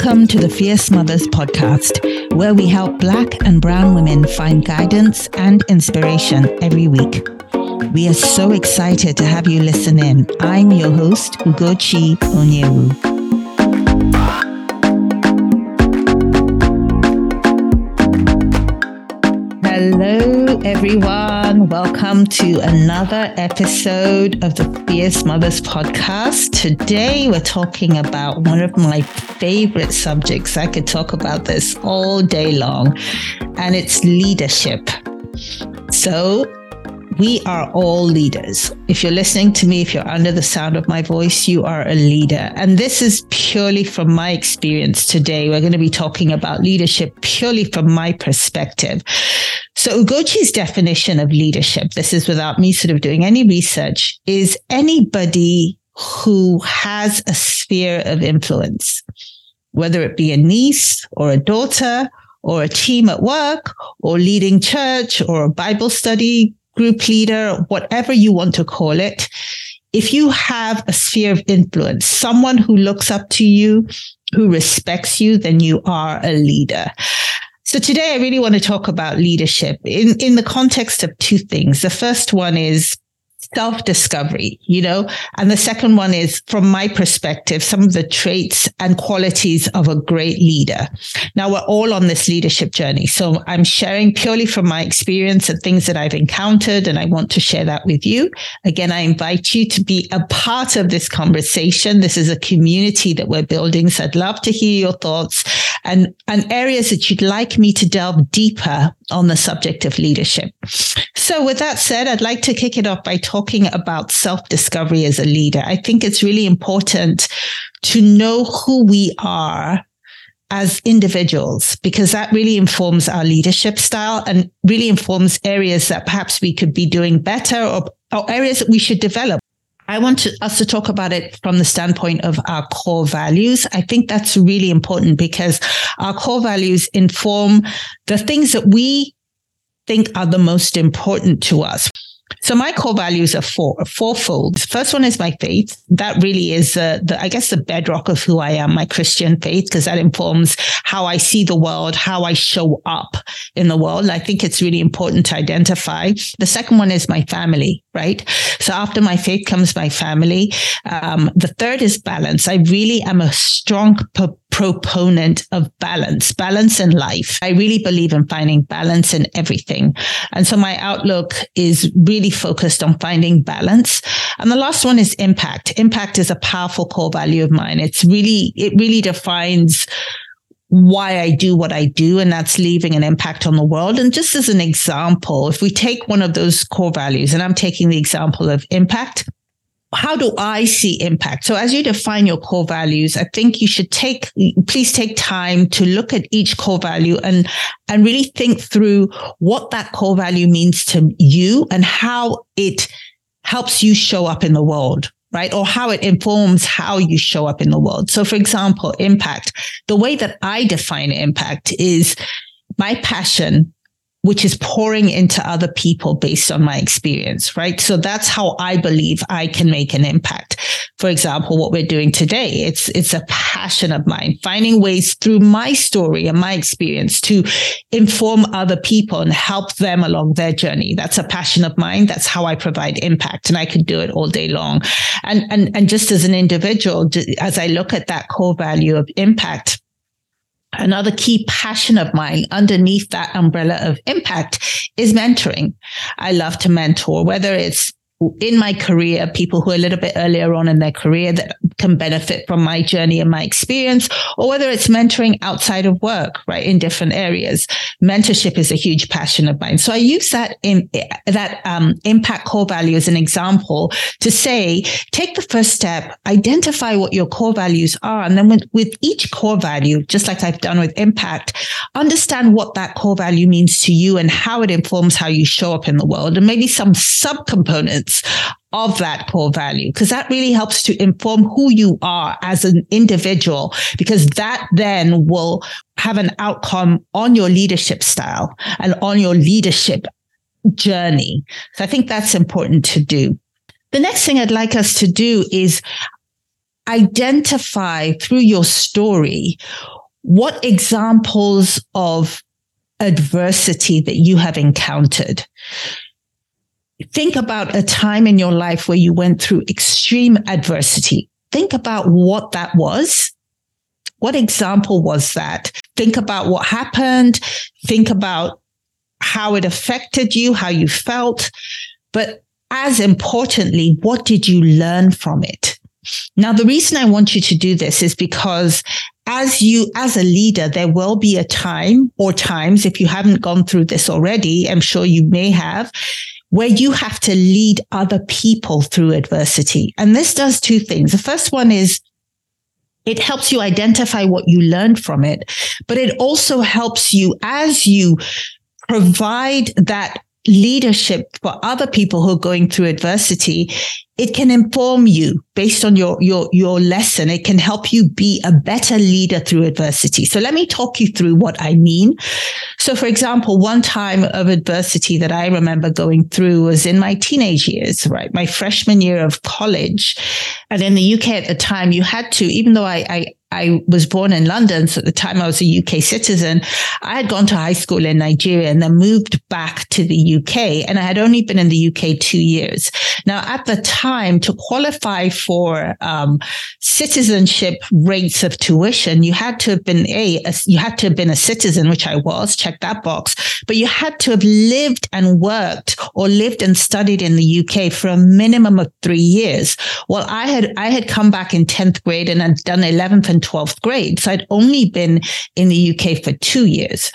Welcome to the Fierce Mothers podcast, where we help Black and Brown women find guidance and inspiration every week. We are so excited to have you listen in. I'm your host, Ugochi Onyewu. Hello, everyone. Welcome to another episode of the Fierce Mothers podcast. Today, we're talking about one of my favorite subjects. I could talk about this all day long, and it's leadership. So, we are all leaders. If you're listening to me, if you're under the sound of my voice, you are a leader. And this is purely from my experience today. We're going to be talking about leadership purely from my perspective. So Ugochi's definition of leadership, this is without me sort of doing any research, is anybody who has a sphere of influence, whether it be a niece or a daughter or a team at work or leading church or a Bible study group leader, whatever you want to call it, if you have a sphere of influence, someone who looks up to you, who respects you, then you are a leader. So today I really want to talk about leadership in, in the context of two things. The first one is self discovery, you know, and the second one is from my perspective, some of the traits and qualities of a great leader. Now we're all on this leadership journey. So I'm sharing purely from my experience and things that I've encountered. And I want to share that with you. Again, I invite you to be a part of this conversation. This is a community that we're building. So I'd love to hear your thoughts and, and areas that you'd like me to delve deeper on the subject of leadership. So with that said, I'd like to kick it off by talking about self discovery as a leader. I think it's really important to know who we are as individuals, because that really informs our leadership style and really informs areas that perhaps we could be doing better or, or areas that we should develop. I want to, us to talk about it from the standpoint of our core values. I think that's really important because our core values inform the things that we think are the most important to us. So my core values are four, fourfold. First one is my faith. That really is the, I guess, the bedrock of who I am, my Christian faith, because that informs how I see the world, how I show up in the world. I think it's really important to identify. The second one is my family, right? So after my faith comes my family. Um, the third is balance. I really am a strong proponent of balance, balance in life. I really believe in finding balance in everything. And so my outlook is really focused on finding balance. And the last one is impact. Impact is a powerful core value of mine. It's really, it really defines why I do what I do, and that's leaving an impact on the world. And just as an example, if we take one of those core values, and I'm taking the example of impact, how do I see impact? So as you define your core values, I think you should take, please take time to look at each core value and, and really think through what that core value means to you and how it helps you show up in the world. Right. Or how it informs how you show up in the world. So, for example, impact, the way that I define impact is my passion which is pouring into other people based on my experience, right? So that's how I believe I can make an impact. For example, what we're doing today, it's, it's a passion of mine, finding ways through my story and my experience to inform other people and help them along their journey. That's a passion of mine. That's how I provide impact and I can do it all day long. And, and, and just as an individual, as I look at that core value of impact, Another key passion of mine underneath that umbrella of impact is mentoring. I love to mentor, whether it's in my career, people who are a little bit earlier on in their career that can benefit from my journey and my experience, or whether it's mentoring outside of work, right, in different areas. Mentorship is a huge passion of mine. So I use that in that um, impact core value as an example to say, take the first step, identify what your core values are, and then with, with each core value, just like I've done with impact, understand what that core value means to you and how it informs how you show up in the world, and maybe some subcomponents of that core value because that really helps to inform who you are as an individual because that then will have an outcome on your leadership style and on your leadership journey. So I think that's important to do. The next thing I'd like us to do is identify through your story what examples of adversity that you have encountered. Think about a time in your life where you went through extreme adversity. Think about what that was. What example was that? Think about what happened. Think about how it affected you, how you felt. But as importantly, what did you learn from it? Now, the reason I want you to do this is because as you, as a leader, there will be a time or times, if you haven't gone through this already, I'm sure you may have, where you have to lead other people through adversity. And this does two things. The first one is it helps you identify what you learned from it, but it also helps you as you provide that leadership for other people who are going through adversity it can inform you based on your your your lesson it can help you be a better leader through adversity so let me talk you through what i mean so for example one time of adversity that i remember going through was in my teenage years right my freshman year of college and in the uk at the time you had to even though i, I I was born in London. So at the time I was a UK citizen, I had gone to high school in Nigeria and then moved back to the UK. And I had only been in the UK two years. Now, at the time, to qualify for um, citizenship rates of tuition, you had to have been a, a, you had to have been a citizen, which I was, check that box, but you had to have lived and worked or lived and studied in the UK for a minimum of three years. Well, I had, I had come back in 10th grade and had done 11th and 12th grade. So I'd only been in the UK for two years.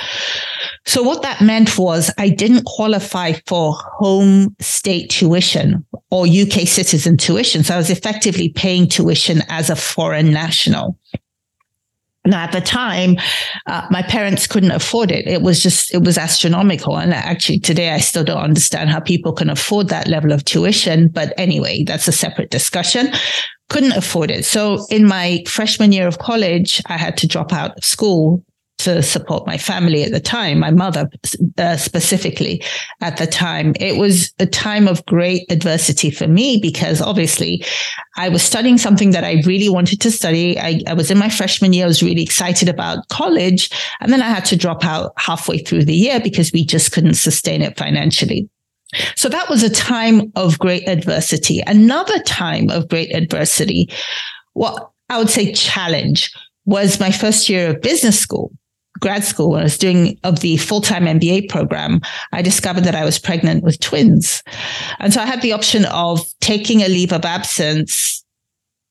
So what that meant was I didn't qualify for home state tuition or UK citizen tuition. So I was effectively paying tuition as a foreign national. Now, at the time, uh, my parents couldn't afford it. It was just, it was astronomical. And actually, today, I still don't understand how people can afford that level of tuition. But anyway, that's a separate discussion couldn't afford it. So in my freshman year of college, I had to drop out of school to support my family at the time, my mother uh, specifically at the time. It was a time of great adversity for me because obviously I was studying something that I really wanted to study. I, I was in my freshman year. I was really excited about college. And then I had to drop out halfway through the year because we just couldn't sustain it financially. So that was a time of great adversity. Another time of great adversity, what I would say challenge was my first year of business school, grad school, when I was doing of the full-time MBA program, I discovered that I was pregnant with twins. And so I had the option of taking a leave of absence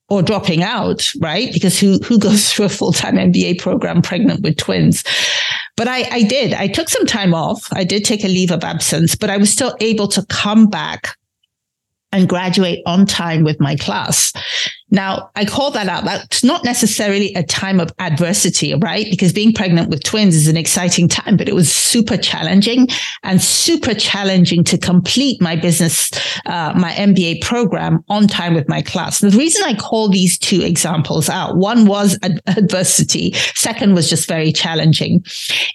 or dropping out, right? Because who, who goes through a full-time MBA program pregnant with twins? But I, I did. I took some time off. I did take a leave of absence, but I was still able to come back and graduate on time with my class. Now, I call that out. That's not necessarily a time of adversity, right? Because being pregnant with twins is an exciting time, but it was super challenging and super challenging to complete my business, uh, my MBA program on time with my class. The reason I call these two examples out, one was ad- adversity. Second was just very challenging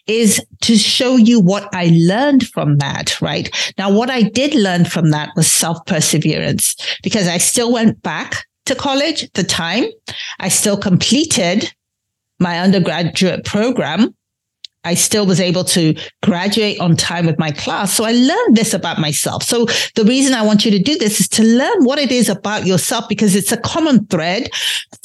is to show you what I learned from that, right? Now, what I did learn from that was self perseverance because I still went back to college at the time. I still completed my undergraduate program I still was able to graduate on time with my class. So I learned this about myself. So the reason I want you to do this is to learn what it is about yourself because it's a common thread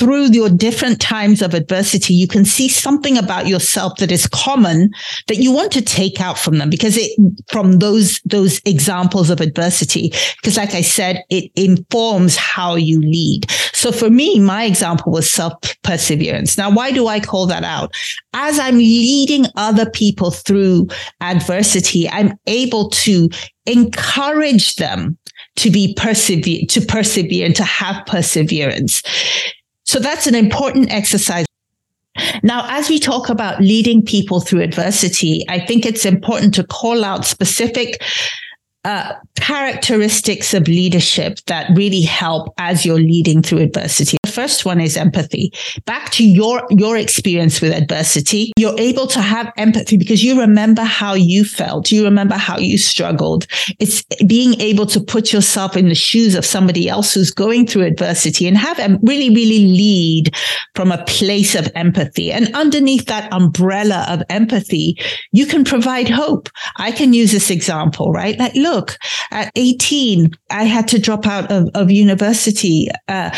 through your different times of adversity. You can see something about yourself that is common that you want to take out from them because it, from those, those examples of adversity, because like I said, it informs how you lead. So for me, my example was self perseverance. Now, why do I call that out? As I'm leading other people through adversity, I'm able to encourage them to be persevere, to persevere and to have perseverance. So that's an important exercise. Now, as we talk about leading people through adversity, I think it's important to call out specific uh, characteristics of leadership that really help as you're leading through adversity. First one is empathy. Back to your, your experience with adversity. You're able to have empathy because you remember how you felt. You remember how you struggled. It's being able to put yourself in the shoes of somebody else who's going through adversity and have them really, really lead from a place of empathy. And underneath that umbrella of empathy, you can provide hope. I can use this example, right? Like, look, at 18, I had to drop out of, of university. Uh,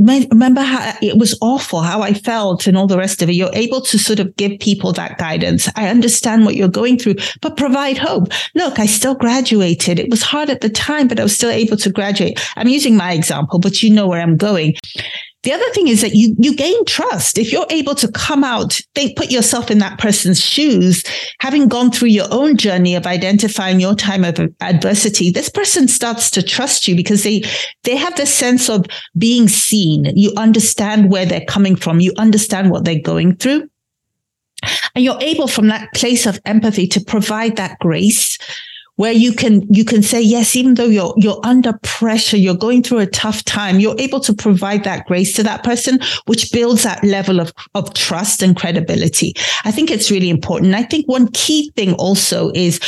remember how it was awful, how I felt and all the rest of it. You're able to sort of give people that guidance. I understand what you're going through, but provide hope. Look, I still graduated. It was hard at the time, but I was still able to graduate. I'm using my example, but you know where I'm going. The other thing is that you, you gain trust. If you're able to come out, think, put yourself in that person's shoes, having gone through your own journey of identifying your time of adversity, this person starts to trust you because they, they have the sense of being seen. You understand where they're coming from. You understand what they're going through. And you're able from that place of empathy to provide that grace where you can you can say yes even though you're you're under pressure you're going through a tough time you're able to provide that grace to that person which builds that level of of trust and credibility. I think it's really important. I think one key thing also is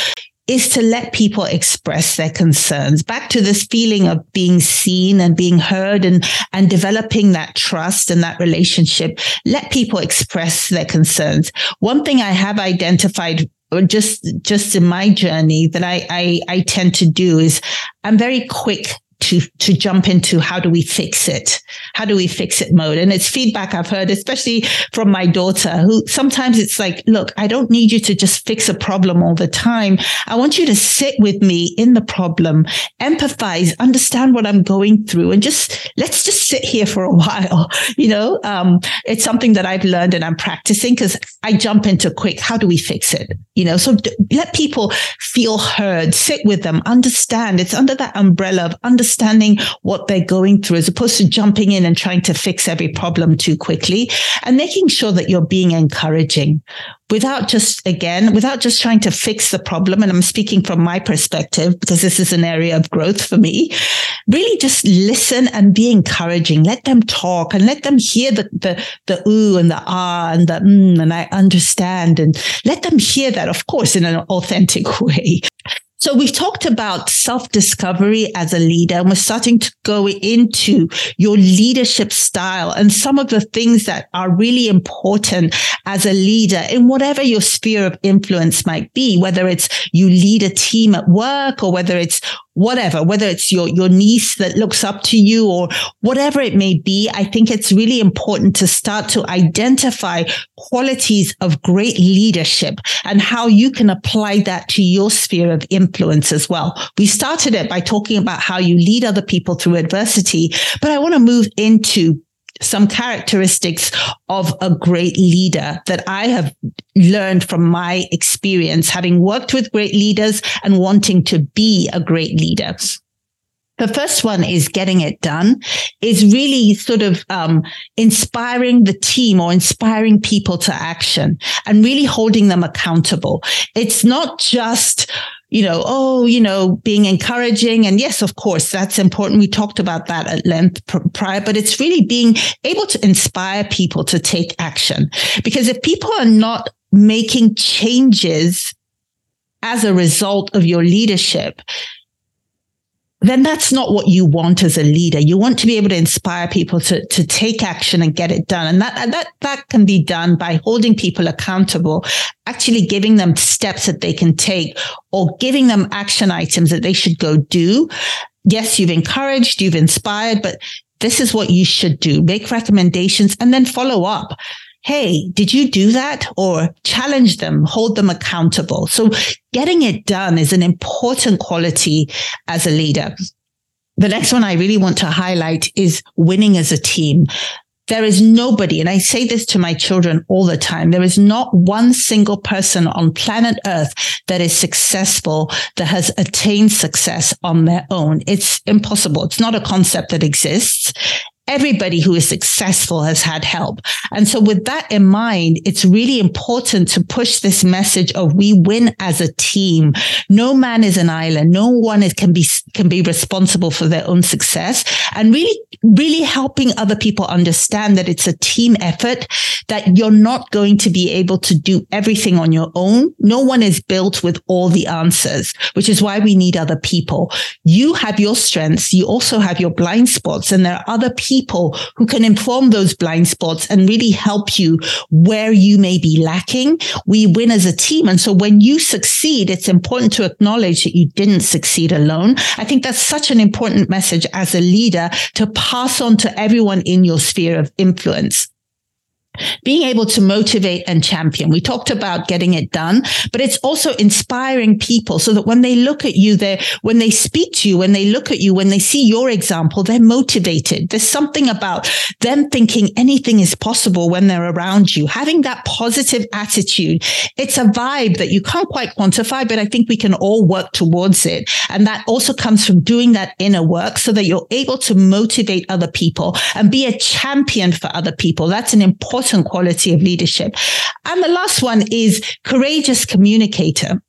is to let people express their concerns. Back to this feeling of being seen and being heard and and developing that trust and that relationship let people express their concerns. One thing i have identified just just in my journey that I, I I tend to do is I'm very quick to to jump into how do we fix it? How do we fix it mode? And it's feedback i've heard especially from my daughter who sometimes it's like look i don't need you to just fix a problem all the time. I want you to sit with me in the problem empathize understand what i'm going through and just let's just sit here for a while. You know um, it's something that i've learned and i'm practicing because i jump into quick how do we fix it? You know so d- let people feel heard sit with them understand. It's under that umbrella of understanding understanding what they're going through as opposed to jumping in and trying to fix every problem too quickly and making sure that you're being encouraging without just again without just trying to fix the problem. And i'm speaking from my perspective because this is an area of growth for me. Really just listen and be encouraging. Let them talk and let them hear the the, the ooh and the ah and the mm, and i understand and let them hear that of course in an authentic way so we've talked about self discovery as a leader, and we're starting to go into your leadership style and some of the things that are really important as a leader in whatever your sphere of influence might be, whether it's you lead a team at work or whether it's whatever, whether it's your, your niece that looks up to you or whatever it may be. I think it's really important to start to identify qualities of great leadership and how you can apply that to your sphere of influence as well. We started it by talking about how you lead other people through adversity, but I want to move into some characteristics of a great leader that I have learned from my experience, having worked with great leaders and wanting to be a great leader. The first one is getting it done is really sort of um, inspiring the team or inspiring people to action and really holding them accountable. It's not just, you know, oh, you know, being encouraging. And yes, of course, that's important. We talked about that at length prior, but it's really being able to inspire people to take action. Because if people are not making changes as a result of your leadership, then that's not what you want as a leader. You want to be able to inspire people to, to take action and get it done. And that, and that, that can be done by holding people accountable, actually giving them steps that they can take or giving them action items that they should go do. Yes, you've encouraged, you've inspired, but this is what you should do. Make recommendations and then follow up hey, did you do that? Or challenge them, hold them accountable. So getting it done is an important quality as a leader. The next one I really want to highlight is winning as a team. There is nobody, and I say this to my children all the time. There is not one single person on planet earth that is successful, that has attained success on their own. It's impossible. It's not a concept that exists everybody who is successful has had help. And so with that in mind, it's really important to push this message of we win as a team. No man is an island. No one is, can be, can be responsible for their own success and really really helping other people understand that it's a team effort, that you're not going to be able to do everything on your own. No one is built with all the answers, which is why we need other people. You have your strengths. You also have your blind spots and there are other people who can inform those blind spots and really help you where you may be lacking. We win as a team. And so when you succeed, it's important to acknowledge that you didn't succeed alone. I think that's such an important message as a leader to pass on to everyone in your sphere of influence being able to motivate and champion. We talked about getting it done, but it's also inspiring people so that when they look at you, they when they speak to you, when they look at you, when they see your example, they're motivated. There's something about them thinking anything is possible when they're around you. Having that positive attitude, it's a vibe that you can't quite quantify, but I think we can all work towards it. And that also comes from doing that inner work so that you're able to motivate other people and be a champion for other people. That's an important important quality of leadership. And the last one is courageous communicator.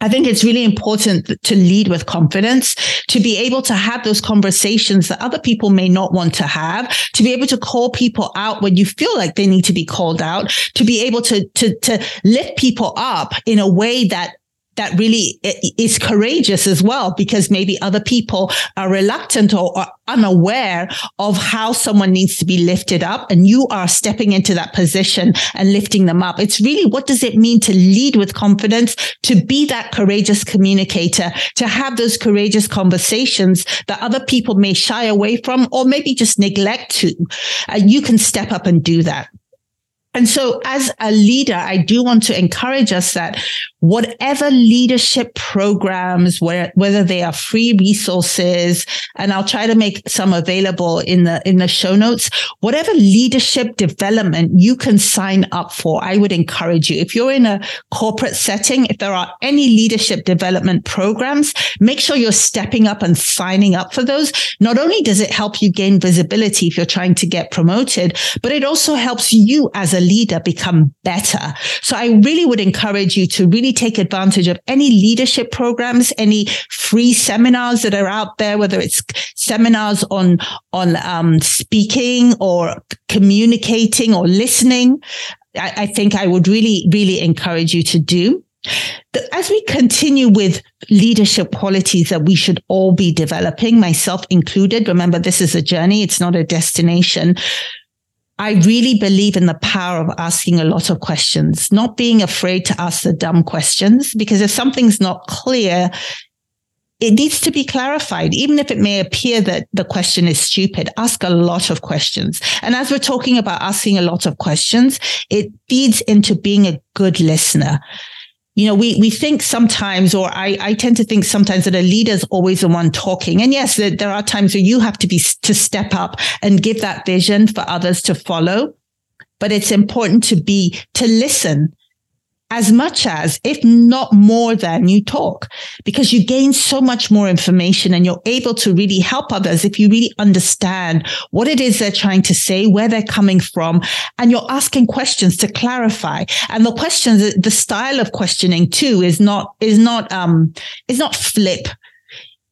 I think it's really important to lead with confidence, to be able to have those conversations that other people may not want to have, to be able to call people out when you feel like they need to be called out, to be able to, to, to lift people up in a way that that really is courageous as well, because maybe other people are reluctant or, or, unaware of how someone needs to be lifted up. And you are stepping into that position and lifting them up. It's really what does it mean to lead with confidence, to be that courageous communicator, to have those courageous conversations that other people may shy away from or maybe just neglect to. Uh, you can step up and do that. And so as a leader, I do want to encourage us that whatever leadership programs, whether they are free resources, and I'll try to make some available in the, in the show notes, whatever leadership development you can sign up for, I would encourage you. If you're in a corporate setting, if there are any leadership development programs, make sure you're stepping up and signing up for those. Not only does it help you gain visibility if you're trying to get promoted, but it also helps you as a leader become better. So I really would encourage you to really take advantage of any leadership programs, any free seminars that are out there, whether it's seminars on, on, um, speaking or communicating or listening. I, I think I would really, really encourage you to do as we continue with leadership qualities that we should all be developing, myself included, remember this is a journey, it's not a destination. I really believe in the power of asking a lot of questions, not being afraid to ask the dumb questions, because if something's not clear, it needs to be clarified. Even if it may appear that the question is stupid, ask a lot of questions. And as we're talking about asking a lot of questions, it feeds into being a good listener you know, we, we think sometimes, or I, I tend to think sometimes that a leader is always the one talking. And yes, there, there are times where you have to be, to step up and give that vision for others to follow. But it's important to be, to listen as much as, if not more than you talk, because you gain so much more information and you're able to really help others if you really understand what it is they're trying to say, where they're coming from, and you're asking questions to clarify. And the questions, the style of questioning too is not, is not, um, is not flip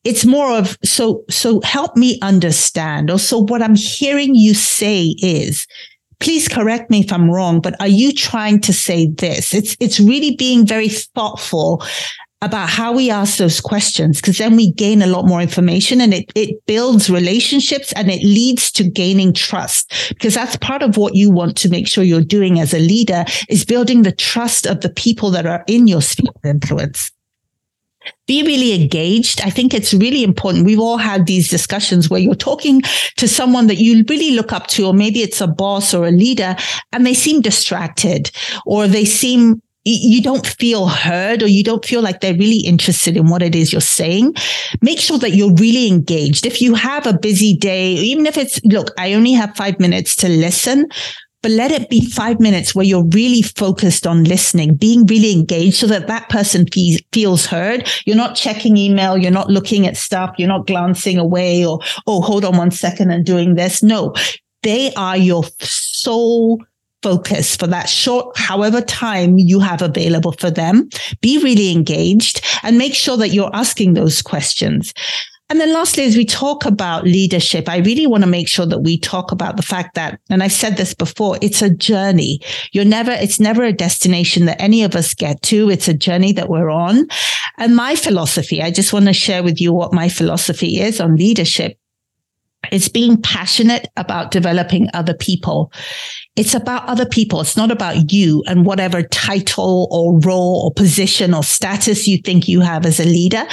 it's more of so so help me understand or so what i'm hearing you say is please correct me if I'm wrong, but are you trying to say this? It's, it's really being very thoughtful about how we ask those questions because then we gain a lot more information and it, it builds relationships and it leads to gaining trust because that's part of what you want to make sure you're doing as a leader is building the trust of the people that are in your sphere of influence be really engaged. I think it's really important. We've all had these discussions where you're talking to someone that you really look up to, or maybe it's a boss or a leader, and they seem distracted or they seem you don't feel heard or you don't feel like they're really interested in what it is you're saying, make sure that you're really engaged. If you have a busy day, even if it's, look, I only have five minutes to listen, but let it be five minutes where you're really focused on listening, being really engaged so that that person feels, feels heard. You're not checking email. You're not looking at stuff. You're not glancing away or, oh, hold on one second and doing this. No, they are your sole focus for that short, however time you have available for them. Be really engaged and make sure that you're asking those questions. And then lastly, as we talk about leadership, I really want to make sure that we talk about the fact that, and I've said this before, it's a journey. You're never, it's never a destination that any of us get to. It's a journey that we're on. And my philosophy, I just want to share with you what my philosophy is on leadership. It's being passionate about developing other people. It's about other people. It's not about you and whatever title or role or position or status you think you have as a leader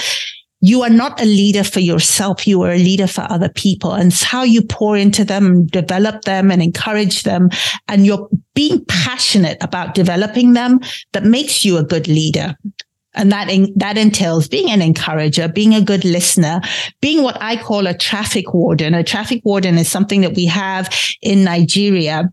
you are not a leader for yourself. You are a leader for other people. And it's how you pour into them, develop them and encourage them. And you're being passionate about developing them that makes you a good leader. And that, in, that entails being an encourager, being a good listener, being what I call a traffic warden. A traffic warden is something that we have in Nigeria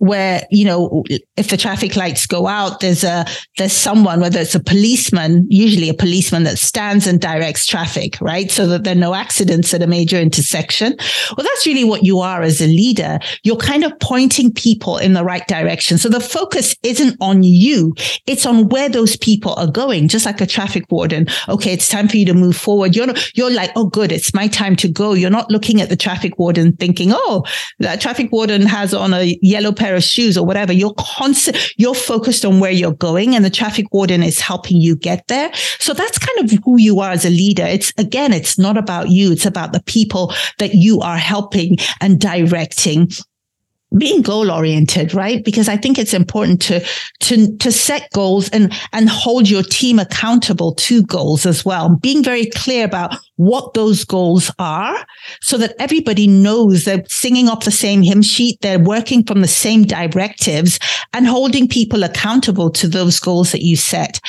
where you know if the traffic lights go out there's a there's someone whether it's a policeman usually a policeman that stands and directs traffic right? So that there are no accidents at a major intersection. Well that's really what you are as a leader. You're kind of pointing people in the right direction. So the focus isn't on you. It's on where those people are going just like a traffic warden. Okay it's time for you to move forward. You're not, you're like oh good it's my time to go. You're not looking at the traffic warden thinking oh that traffic warden has on a yellow pair pair of shoes or whatever. You're constant, you're focused on where you're going and the traffic warden is helping you get there. So that's kind of who you are as a leader. It's again, it's not about you. It's about the people that you are helping and directing being goal oriented, right? Because I think it's important to, to, to set goals and, and hold your team accountable to goals as well. Being very clear about what those goals are so that everybody knows they're singing off the same hymn sheet. They're working from the same directives and holding people accountable to those goals that you set.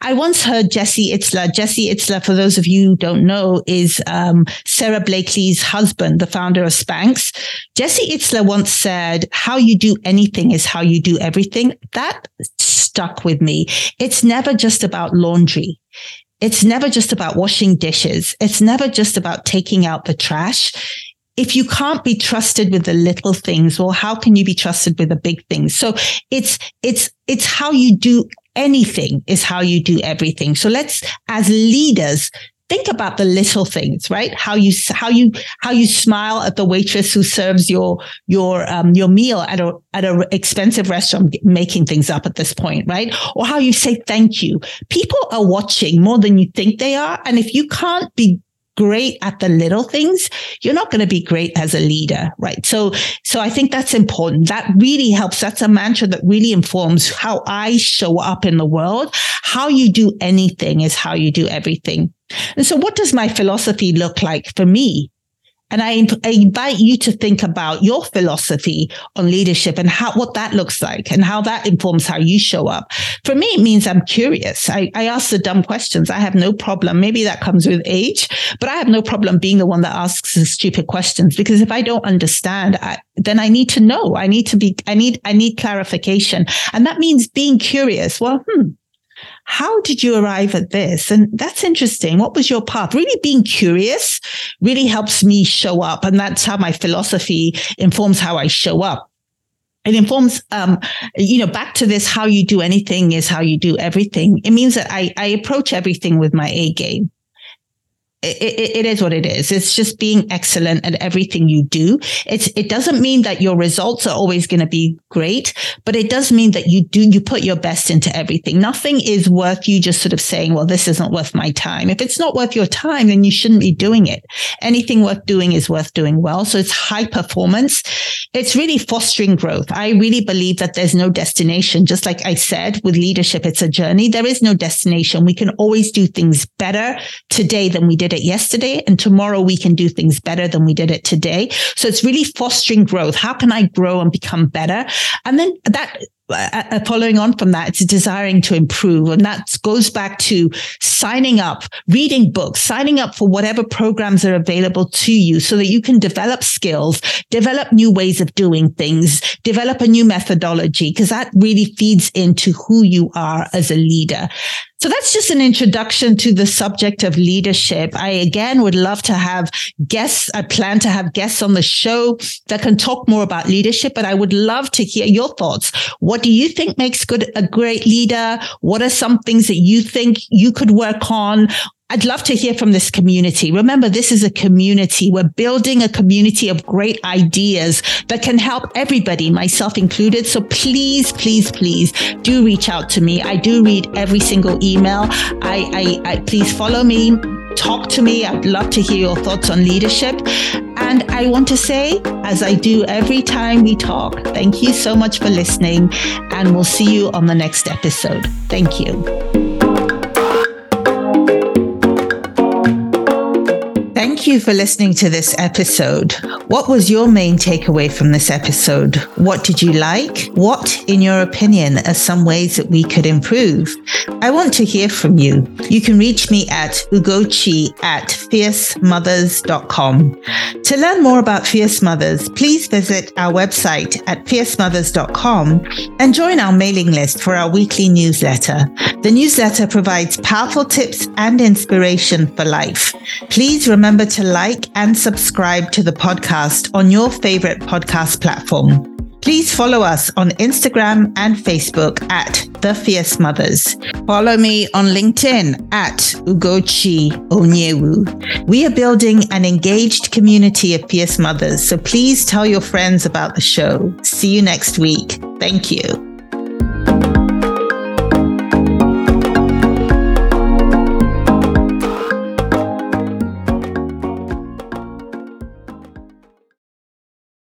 I once heard Jesse Itzler. Jesse Itzler, for those of you who don't know, is um, Sara Blakely's husband, the founder of Spanx. Jesse Itzler once said, how you do anything is how you do everything. That stuck with me. It's never just about laundry. It's never just about washing dishes. It's never just about taking out the trash. If you can't be trusted with the little things, well, how can you be trusted with the big things? So it's, it's, it's how you do anything is how you do everything. So let's, as leaders, think about the little things, right? How you how you how you smile at the waitress who serves your your um your meal at a at an expensive restaurant, making things up at this point, right? Or how you say thank you. People are watching more than you think they are, and if you can't be great at the little things, you're not going to be great as a leader, right? So, so I think that's important. That really helps. That's a mantra that really informs how I show up in the world. How you do anything is how you do everything. And so what does my philosophy look like for me? And I, I, invite you to think about your philosophy on leadership and how, what that looks like and how that informs how you show up. For me, it means I'm curious. I, I ask the dumb questions. I have no problem. Maybe that comes with age, but I have no problem being the one that asks the stupid questions because if I don't understand, I, then I need to know. I need to be, I need, I need clarification. And that means being curious. Well, hmm, how did you arrive at this? And that's interesting. What was your path? Really being curious really helps me show up. And that's how my philosophy informs how I show up it informs um, you know back to this how you do anything is how you do everything it means that i i approach everything with my a game it, it, is what it is. It's just being excellent at everything you do. It's, it doesn't mean that your results are always going to be great, but it does mean that you do, you put your best into everything. Nothing is worth you just sort of saying, well, this isn't worth my time. If it's not worth your time, then you shouldn't be doing it. Anything worth doing is worth doing well. So it's high performance. It's really fostering growth. I really believe that there's no destination. Just like I said, with leadership, it's a journey. There is no destination. We can always do things better today than we did it yesterday. And tomorrow we can do things better than we did it today. So it's really fostering growth. How can I grow and become better? And then that uh, uh, following on from that, it's desiring to improve. And that goes back to signing up, reading books, signing up for whatever programs are available to you so that you can develop skills, develop new ways of doing things, develop a new methodology, because that really feeds into who you are as a leader. So that's just an introduction to the subject of leadership. I again would love to have guests. I plan to have guests on the show that can talk more about leadership, but I would love to hear your thoughts. What do you think makes good a great leader? What are some things that you think you could work on? I'd love to hear from this community. Remember, this is a community. We're building a community of great ideas that can help everybody, myself included. So please, please, please do reach out to me. I do read every single email. I, I, I please follow me, talk to me. I'd love to hear your thoughts on leadership. And I want to say, as I do every time we talk, thank you so much for listening, and we'll see you on the next episode. Thank you. Thank you for listening to this episode. What was your main takeaway from this episode? What did you like? What, in your opinion, are some ways that we could improve? I want to hear from you. You can reach me at ugochi at fiercemothers.com. To learn more about Fierce Mothers, please visit our website at fiercemothers.com and join our mailing list for our weekly newsletter. The newsletter provides powerful tips and inspiration for life. Please remember to like and subscribe to the podcast on your favorite podcast platform. Please follow us on Instagram and Facebook at The Fierce Mothers. Follow me on LinkedIn at Ugochi Onyewu. We are building an engaged community of fierce mothers, so please tell your friends about the show. See you next week. Thank you.